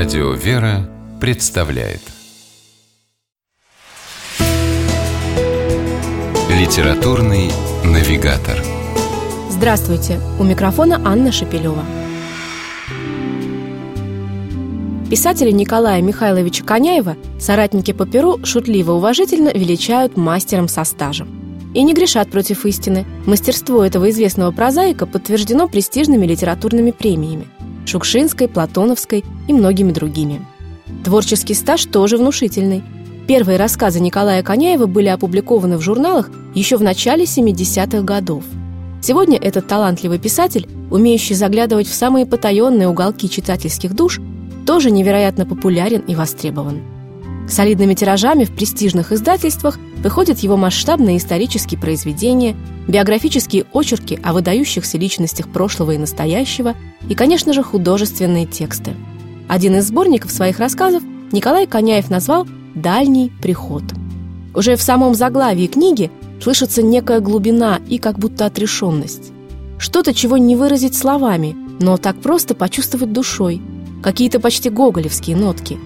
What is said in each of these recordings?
Радио «Вера» представляет Литературный навигатор Здравствуйте! У микрофона Анна Шапилева. Писателя Николая Михайловича Коняева соратники по перу шутливо-уважительно величают мастером со стажем. И не грешат против истины. Мастерство этого известного прозаика подтверждено престижными литературными премиями – Шукшинской, Платоновской и многими другими. Творческий стаж тоже внушительный. Первые рассказы Николая Коняева были опубликованы в журналах еще в начале 70-х годов. Сегодня этот талантливый писатель, умеющий заглядывать в самые потаенные уголки читательских душ, тоже невероятно популярен и востребован. Солидными тиражами в престижных издательствах выходят его масштабные исторические произведения, биографические очерки о выдающихся личностях прошлого и настоящего и, конечно же, художественные тексты. Один из сборников своих рассказов Николай Коняев назвал «Дальний приход». Уже в самом заглавии книги слышится некая глубина и как будто отрешенность. Что-то, чего не выразить словами, но так просто почувствовать душой – какие-то почти гоголевские нотки.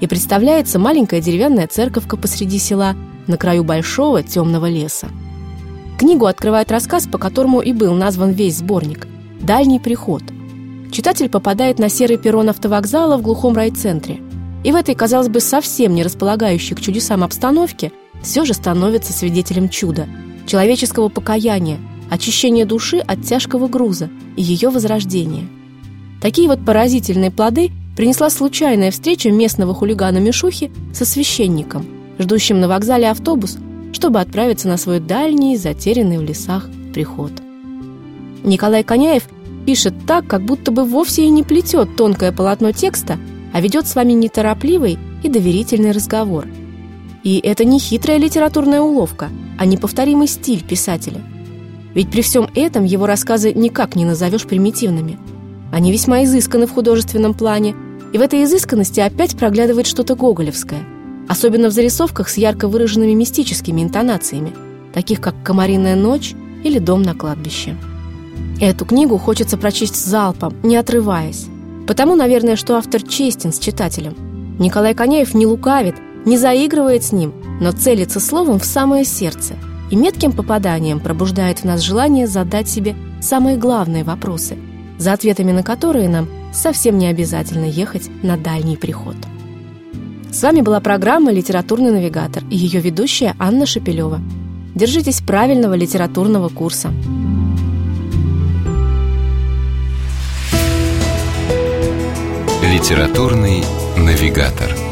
И представляется маленькая деревянная церковка посреди села на краю большого темного леса. Книгу открывает рассказ, по которому и был назван весь сборник «Дальний приход». Читатель попадает на серый перрон автовокзала в глухом райцентре. И в этой, казалось бы, совсем не располагающей к чудесам обстановке все же становится свидетелем чуда, человеческого покаяния, очищения души от тяжкого груза и ее возрождения – Такие вот поразительные плоды принесла случайная встреча местного хулигана Мишухи со священником, ждущим на вокзале автобус, чтобы отправиться на свой дальний, затерянный в лесах приход. Николай Коняев пишет так, как будто бы вовсе и не плетет тонкое полотно текста, а ведет с вами неторопливый и доверительный разговор. И это не хитрая литературная уловка, а неповторимый стиль писателя. Ведь при всем этом его рассказы никак не назовешь примитивными – они весьма изысканы в художественном плане, и в этой изысканности опять проглядывает что-то гоголевское, особенно в зарисовках с ярко выраженными мистическими интонациями, таких как «Комариная ночь» или «Дом на кладбище». Эту книгу хочется прочесть залпом, не отрываясь. Потому, наверное, что автор честен с читателем. Николай Коняев не лукавит, не заигрывает с ним, но целится словом в самое сердце и метким попаданием пробуждает в нас желание задать себе самые главные вопросы – за ответами на которые нам совсем не обязательно ехать на дальний приход. С вами была программа «Литературный навигатор» и ее ведущая Анна Шапилева. Держитесь правильного литературного курса. «Литературный навигатор»